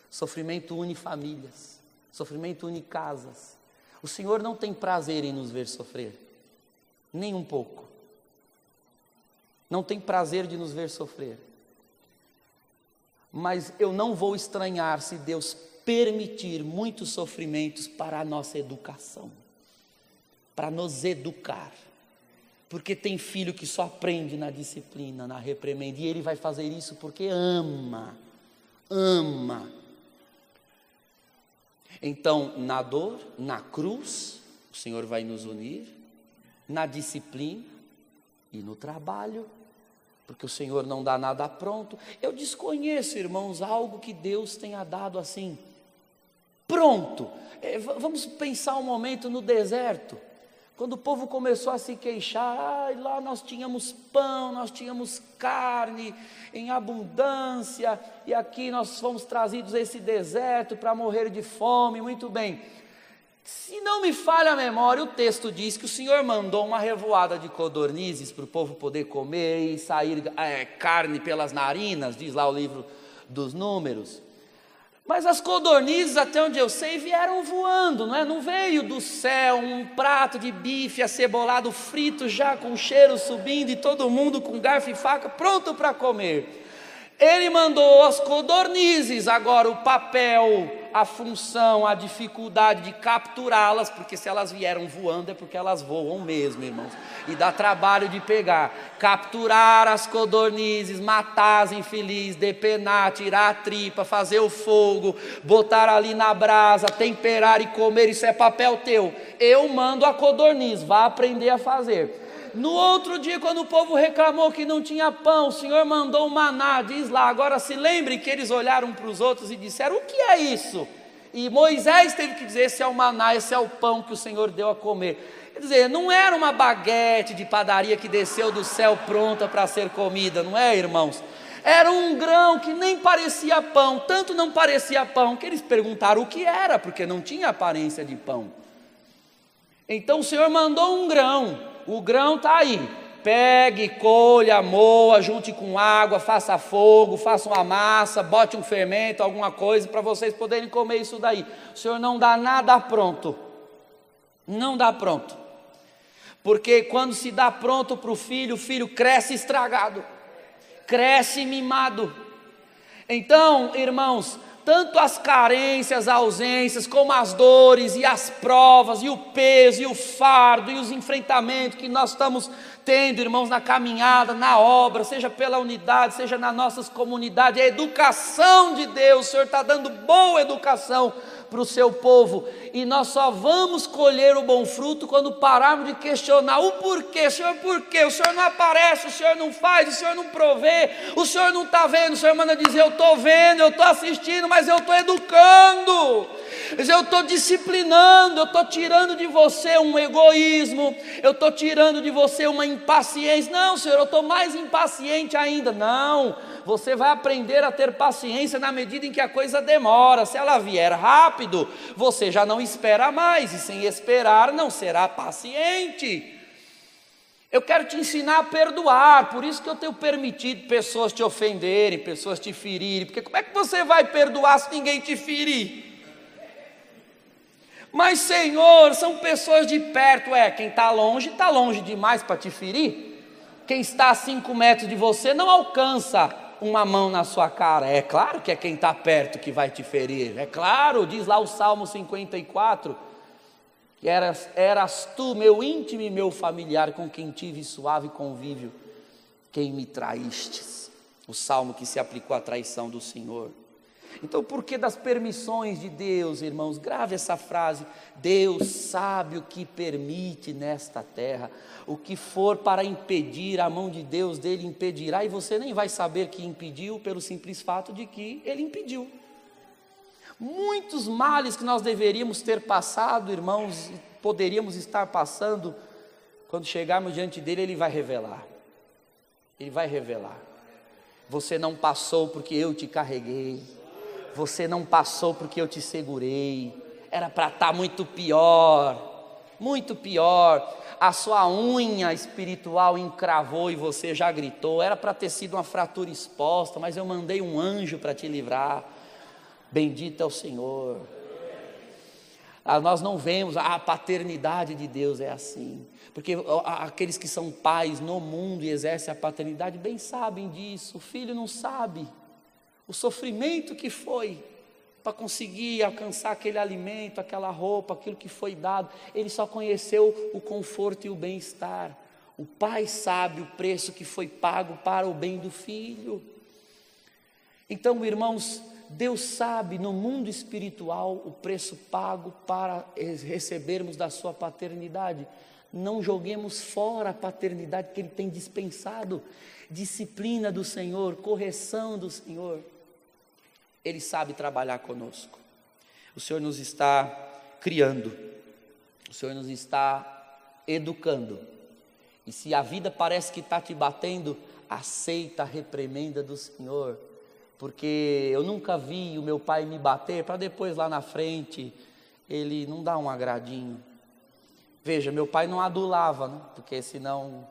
Sofrimento une famílias, sofrimento une casas. O Senhor não tem prazer em nos ver sofrer, nem um pouco não tem prazer de nos ver sofrer. Mas eu não vou estranhar se Deus permitir muitos sofrimentos para a nossa educação, para nos educar. Porque tem filho que só aprende na disciplina, na reprimenda, e ele vai fazer isso porque ama, ama. Então, na dor, na cruz, o Senhor vai nos unir, na disciplina e no trabalho porque o Senhor não dá nada pronto. Eu desconheço, irmãos, algo que Deus tenha dado assim, pronto. É, vamos pensar um momento no deserto. Quando o povo começou a se queixar, ah, lá nós tínhamos pão, nós tínhamos carne em abundância, e aqui nós fomos trazidos a esse deserto para morrer de fome, muito bem. Se não me falha a memória, o texto diz que o Senhor mandou uma revoada de codornizes para o povo poder comer e sair é, carne pelas narinas, diz lá o livro dos Números. Mas as codornizes, até onde eu sei, vieram voando, não é? Não veio do céu um prato de bife acebolado frito já com cheiro subindo e todo mundo com garfo e faca pronto para comer. Ele mandou as codornizes, agora o papel, a função, a dificuldade de capturá-las, porque se elas vieram voando é porque elas voam mesmo, irmãos. E dá trabalho de pegar, capturar as codornizes, matar as infelizes, depenar, tirar a tripa, fazer o fogo, botar ali na brasa, temperar e comer, isso é papel teu. Eu mando a codorniz, vá aprender a fazer. No outro dia, quando o povo reclamou que não tinha pão, o Senhor mandou um maná, diz lá. Agora se lembre que eles olharam para os outros e disseram: O que é isso? E Moisés teve que dizer: Esse é o maná, esse é o pão que o Senhor deu a comer. Quer dizer, não era uma baguete de padaria que desceu do céu pronta para ser comida, não é, irmãos? Era um grão que nem parecia pão, tanto não parecia pão que eles perguntaram o que era, porque não tinha aparência de pão. Então o Senhor mandou um grão, o grão está aí. Pegue, colha, moa, junte com água, faça fogo, faça uma massa, bote um fermento, alguma coisa para vocês poderem comer isso daí. O Senhor não dá nada pronto. Não dá pronto. Porque quando se dá pronto para o filho, o filho cresce estragado, cresce mimado. Então, irmãos, tanto as carências, as ausências, como as dores e as provas, e o peso, e o fardo, e os enfrentamentos que nós estamos tendo, irmãos, na caminhada, na obra, seja pela unidade, seja nas nossas comunidades, a educação de Deus, o Senhor está dando boa educação para o seu povo, e nós só vamos colher o bom fruto quando pararmos de questionar o porquê, Senhor, por quê? O Senhor não aparece, o Senhor não faz, o Senhor não provê, o Senhor não está vendo, o Senhor manda dizer: Eu estou vendo, eu estou assistindo, mas eu estou educando, eu estou disciplinando, eu estou tirando de você um egoísmo, eu estou tirando de você uma impaciência. Não, Senhor, eu estou mais impaciente ainda. Não, você vai aprender a ter paciência na medida em que a coisa demora. Se ela vier rápido, você já não espera mais, e sem esperar não será paciente. Eu quero te ensinar a perdoar, por isso que eu tenho permitido pessoas te ofenderem, pessoas te ferirem, porque como é que você vai perdoar se ninguém te ferir? Mas, Senhor, são pessoas de perto, é, quem está longe, está longe demais para te ferir. Quem está a cinco metros de você não alcança uma mão na sua cara. É claro que é quem está perto que vai te ferir. É claro, diz lá o Salmo 54, que eras, eras tu, meu íntimo e meu familiar, com quem tive suave convívio, quem me traístes. O salmo que se aplicou à traição do Senhor. Então, por que das permissões de Deus, irmãos? Grave essa frase: Deus sabe o que permite nesta terra. O que for para impedir, a mão de Deus dele impedirá, e você nem vai saber que impediu, pelo simples fato de que ele impediu. Muitos males que nós deveríamos ter passado, irmãos, poderíamos estar passando, quando chegarmos diante dele, ele vai revelar. Ele vai revelar. Você não passou porque eu te carreguei. Você não passou porque eu te segurei. Era para estar tá muito pior, muito pior. A sua unha espiritual encravou e você já gritou. Era para ter sido uma fratura exposta, mas eu mandei um anjo para te livrar. Bendito é o Senhor. Ah, nós não vemos a paternidade de Deus é assim, porque aqueles que são pais no mundo e exercem a paternidade bem sabem disso. O filho não sabe o sofrimento que foi para conseguir alcançar aquele alimento, aquela roupa, aquilo que foi dado. Ele só conheceu o conforto e o bem-estar. O pai sabe o preço que foi pago para o bem do filho. Então, irmãos, Deus sabe no mundo espiritual o preço pago para recebermos da sua paternidade. Não joguemos fora a paternidade que Ele tem dispensado. Disciplina do Senhor, correção do Senhor. Ele sabe trabalhar conosco. O Senhor nos está criando, o Senhor nos está educando. E se a vida parece que está te batendo, aceita a reprimenda do Senhor, porque eu nunca vi o meu pai me bater para depois lá na frente ele não dá um agradinho. Veja, meu pai não adulava, né? porque senão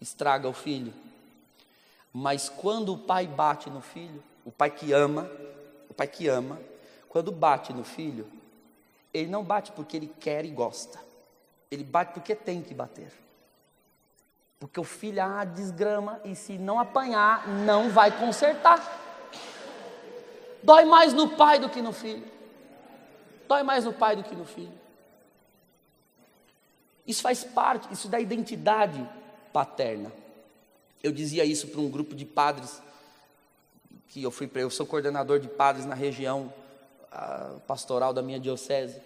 estraga o filho. Mas quando o pai bate no filho, o pai que ama, o pai que ama, quando bate no filho, ele não bate porque ele quer e gosta. Ele bate porque tem que bater. Porque o filho ah, desgrama e se não apanhar, não vai consertar. Dói mais no pai do que no filho. Dói mais no pai do que no filho. Isso faz parte, isso da identidade paterna. Eu dizia isso para um grupo de padres que eu fui eu sou coordenador de padres na região pastoral da minha diocese.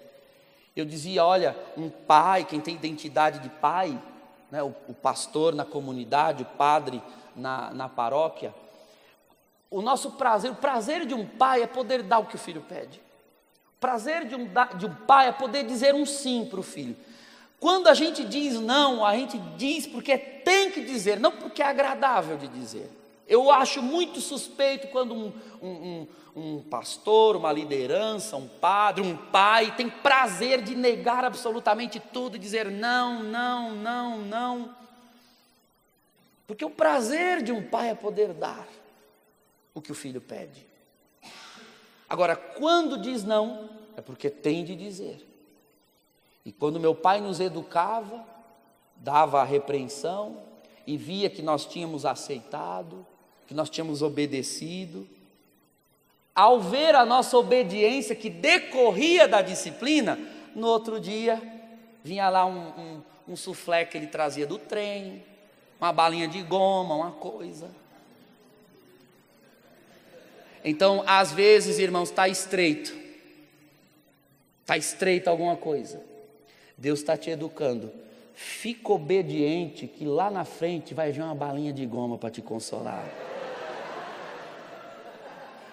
Eu dizia, olha, um pai, quem tem identidade de pai, né, o, o pastor na comunidade, o padre na, na paróquia, o nosso prazer, o prazer de um pai é poder dar o que o filho pede. O prazer de um, de um pai é poder dizer um sim para o filho. Quando a gente diz não, a gente diz porque tem que dizer, não porque é agradável de dizer. Eu acho muito suspeito quando um, um, um, um, pastor, uma liderança, um padre, um pai tem prazer de negar absolutamente tudo, dizer não, não, não, não. Porque o prazer de um pai é poder dar o que o filho pede. Agora, quando diz não, é porque tem de dizer. E quando meu pai nos educava, dava a repreensão e via que nós tínhamos aceitado, que nós tínhamos obedecido, ao ver a nossa obediência que decorria da disciplina, no outro dia vinha lá um, um, um suflé que ele trazia do trem, uma balinha de goma, uma coisa. Então, às vezes, irmãos, está estreito, está estreito alguma coisa. Deus está te educando. Fica obediente, que lá na frente vai vir uma balinha de goma para te consolar.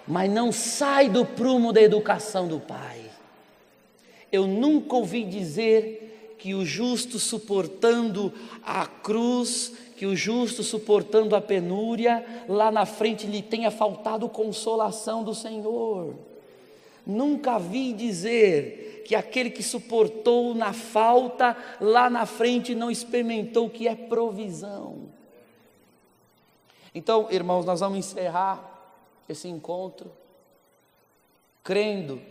Mas não sai do prumo da educação do Pai. Eu nunca ouvi dizer que o justo suportando a cruz, que o justo suportando a penúria, lá na frente lhe tenha faltado consolação do Senhor. Nunca vi dizer que aquele que suportou na falta, lá na frente não experimentou o que é provisão. Então, irmãos, nós vamos encerrar esse encontro crendo,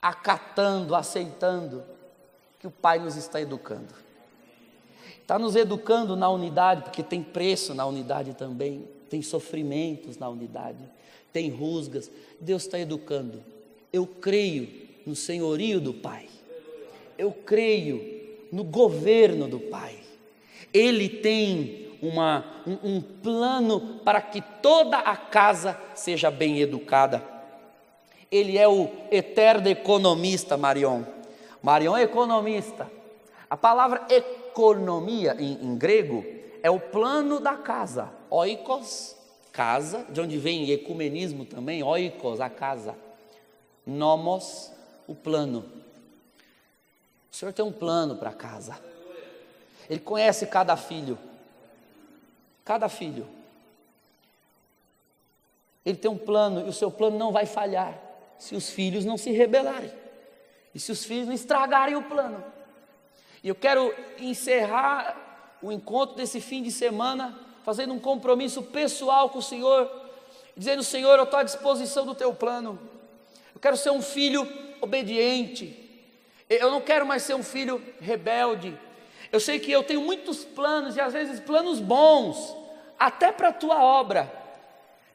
acatando, aceitando que o Pai nos está educando. Está nos educando na unidade, porque tem preço na unidade também, tem sofrimentos na unidade, tem rusgas. Deus está educando. Eu creio no senhorio do Pai. Eu creio no governo do Pai. Ele tem uma, um, um plano para que toda a casa seja bem educada. Ele é o eterno economista, Marion. Marion é economista. A palavra economia em, em grego é o plano da casa. Oikos, casa, de onde vem ecumenismo também, oikos, a casa. Nomos, o plano. O Senhor tem um plano para casa. Ele conhece cada filho. Cada filho. Ele tem um plano e o seu plano não vai falhar se os filhos não se rebelarem e se os filhos não estragarem o plano. E eu quero encerrar o encontro desse fim de semana fazendo um compromisso pessoal com o Senhor, dizendo: Senhor, eu estou à disposição do teu plano. Eu quero ser um filho obediente. Eu não quero mais ser um filho rebelde. Eu sei que eu tenho muitos planos e às vezes planos bons, até para a tua obra.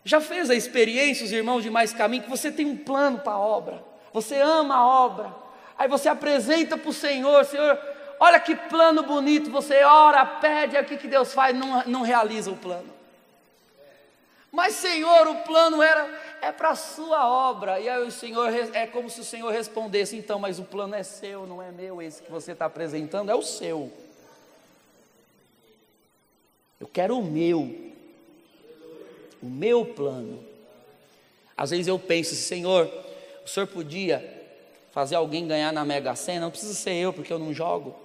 Já fez a experiência, os irmãos de mais caminho, que você tem um plano para a obra, você ama a obra, aí você apresenta para o Senhor, Senhor, olha que plano bonito, você ora, pede, aí o que, que Deus faz? Não, não realiza o plano. Mas Senhor, o plano era é para a sua obra. E aí o Senhor é como se o Senhor respondesse: então, mas o plano é seu, não é meu. Esse que você está apresentando é o seu. Eu quero o meu, o meu plano. Às vezes eu penso, Senhor, o Senhor podia fazer alguém ganhar na Mega Sena, não precisa ser eu, porque eu não jogo.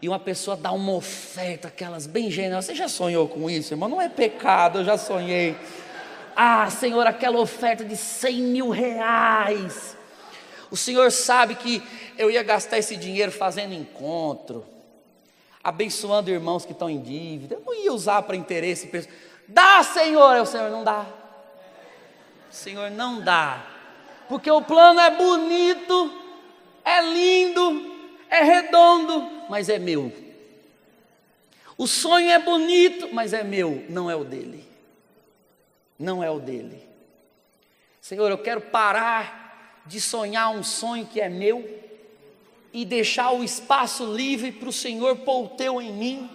E uma pessoa dá uma oferta, aquelas bem generosas. Você já sonhou com isso, irmão? Não é pecado, eu já sonhei. Ah, Senhor, aquela oferta de 100 mil reais. O Senhor sabe que eu ia gastar esse dinheiro fazendo encontro, abençoando irmãos que estão em dívida. Eu não ia usar para interesse. Dá, Senhor. O Senhor não dá. Senhor não dá. Porque o plano é bonito, é lindo, é redondo, mas é meu. O sonho é bonito, mas é meu, não é o dele não é o dele. Senhor, eu quero parar de sonhar um sonho que é meu e deixar o espaço livre para o Senhor pôr o teu em mim.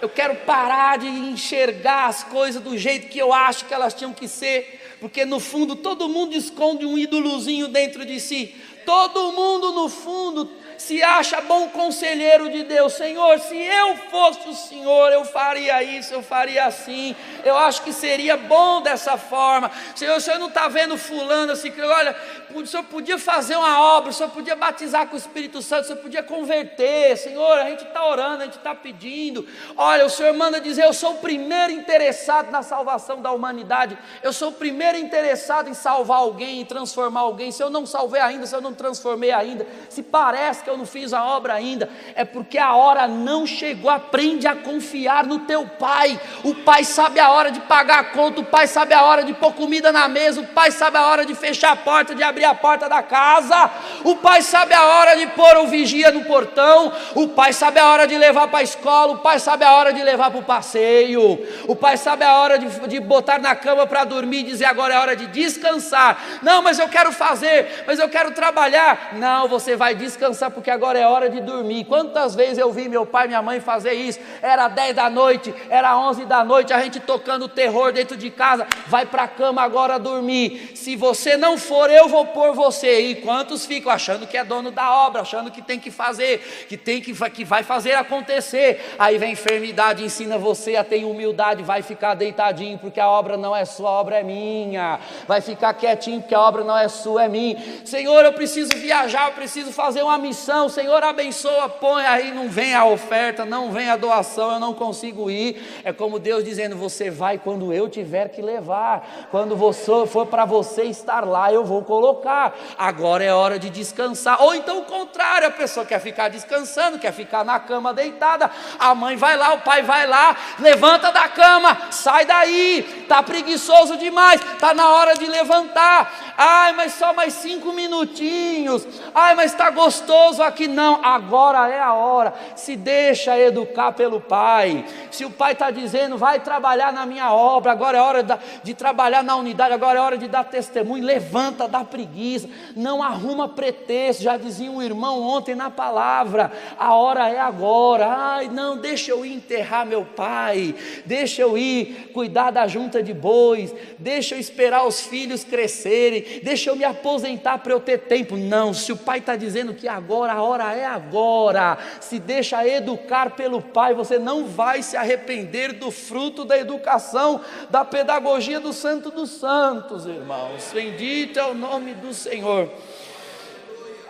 Eu quero parar de enxergar as coisas do jeito que eu acho que elas tinham que ser, porque no fundo todo mundo esconde um ídolozinho dentro de si. Todo mundo no fundo se acha bom conselheiro de Deus. Senhor, se eu fosse o Senhor, eu faria isso, eu faria assim. Eu acho que seria bom dessa forma. Senhor, o Senhor não está vendo fulano assim, olha, o Senhor podia fazer uma obra, o Senhor podia batizar com o Espírito Santo, o Senhor podia converter. Senhor, a gente está orando, a gente está pedindo. Olha, o Senhor manda dizer: Eu sou o primeiro interessado na salvação da humanidade. Eu sou o primeiro interessado em salvar alguém, em transformar alguém. Se eu não salvei ainda, se eu não transformei ainda, se parece que eu não fiz a obra ainda. É porque a hora não chegou. Aprende a confiar no teu pai. O pai sabe a hora de pagar a conta, o pai sabe a hora de pôr comida na mesa, o pai sabe a hora de fechar a porta, de abrir a porta da casa. O pai sabe a hora de pôr o vigia no portão, o pai sabe a hora de levar para a escola, o pai sabe a hora de levar para o passeio, o pai sabe a hora de, de botar na cama para dormir e dizer agora é hora de descansar. Não, mas eu quero fazer, mas eu quero trabalhar. Não, você vai descansar porque agora é hora de dormir. Quantas vezes eu vi meu pai e minha mãe fazer isso? Era 10 da noite, era 11 da noite, a gente tocando terror dentro de casa. Vai para a cama agora dormir. Se você não for, eu vou pôr você. E quantos ficam achando que é dono da obra, achando que tem que fazer, que tem que, que vai fazer acontecer. Aí vem enfermidade, ensina você a ter humildade, vai ficar deitadinho porque a obra não é sua, a obra é minha. Vai ficar quietinho porque a obra não é sua, é minha. Senhor, eu preciso viajar, eu preciso fazer uma missão. Senhor, abençoa, põe aí, não vem a oferta, não vem a doação, eu não consigo ir. É como Deus dizendo: você vai quando eu tiver que levar. Quando você for para você estar lá, eu vou colocar. Agora é hora de descansar. Ou então o contrário, a pessoa quer ficar descansando, quer ficar na cama deitada. A mãe vai lá, o pai vai lá, levanta da cama, sai daí, tá preguiçoso demais, tá na hora de levantar. Ai, mas só mais cinco minutinhos. Ai, mas está gostoso aqui. Não, agora é a hora. Se deixa educar pelo pai. Se o pai está dizendo, vai trabalhar na minha obra, agora é hora de trabalhar na unidade, agora é hora de dar testemunho. Levanta da preguiça. Não arruma pretexto. Já dizia um irmão ontem na palavra: a hora é agora. Ai, não, deixa eu ir enterrar meu pai. Deixa eu ir cuidar da junta de bois. Deixa eu esperar os filhos crescerem deixa eu me aposentar para eu ter tempo. Não, se o pai está dizendo que agora, a hora é agora, se deixa educar pelo pai, você não vai se arrepender do fruto da educação, da pedagogia do Santo dos Santos, irmãos. Bendito é o nome do Senhor.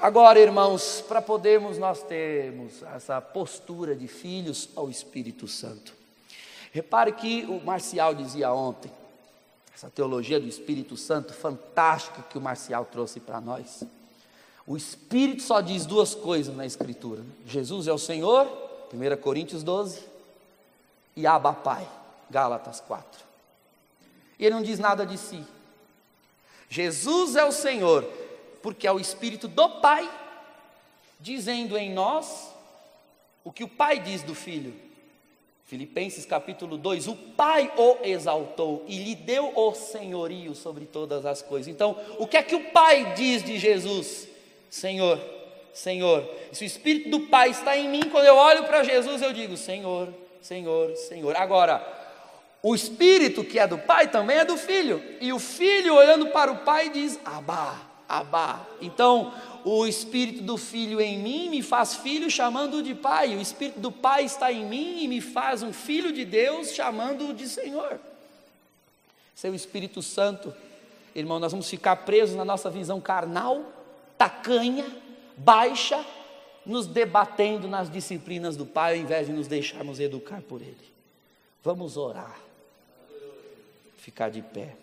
Agora, irmãos, para podermos nós termos essa postura de filhos ao Espírito Santo. Repare que o Marcial dizia ontem, essa teologia do Espírito Santo fantástica que o Marcial trouxe para nós. O Espírito só diz duas coisas na Escritura: Jesus é o Senhor, 1 Coríntios 12, e Abba Pai, Gálatas 4. E ele não diz nada de si. Jesus é o Senhor, porque é o Espírito do Pai, dizendo em nós o que o Pai diz do Filho. Filipenses capítulo 2: O Pai o exaltou e lhe deu o senhorio sobre todas as coisas. Então, o que é que o Pai diz de Jesus? Senhor, Senhor. Se o Espírito do Pai está em mim, quando eu olho para Jesus, eu digo: Senhor, Senhor, Senhor. Agora, o Espírito que é do Pai também é do Filho, e o Filho olhando para o Pai diz: Abá, Abá. Então, o Espírito do Filho em mim me faz filho chamando-o de Pai, o Espírito do Pai está em mim e me faz um filho de Deus chamando-o de Senhor. Seu Espírito Santo, irmão, nós vamos ficar presos na nossa visão carnal, tacanha, baixa, nos debatendo nas disciplinas do Pai, ao invés de nos deixarmos educar por Ele. Vamos orar, ficar de pé.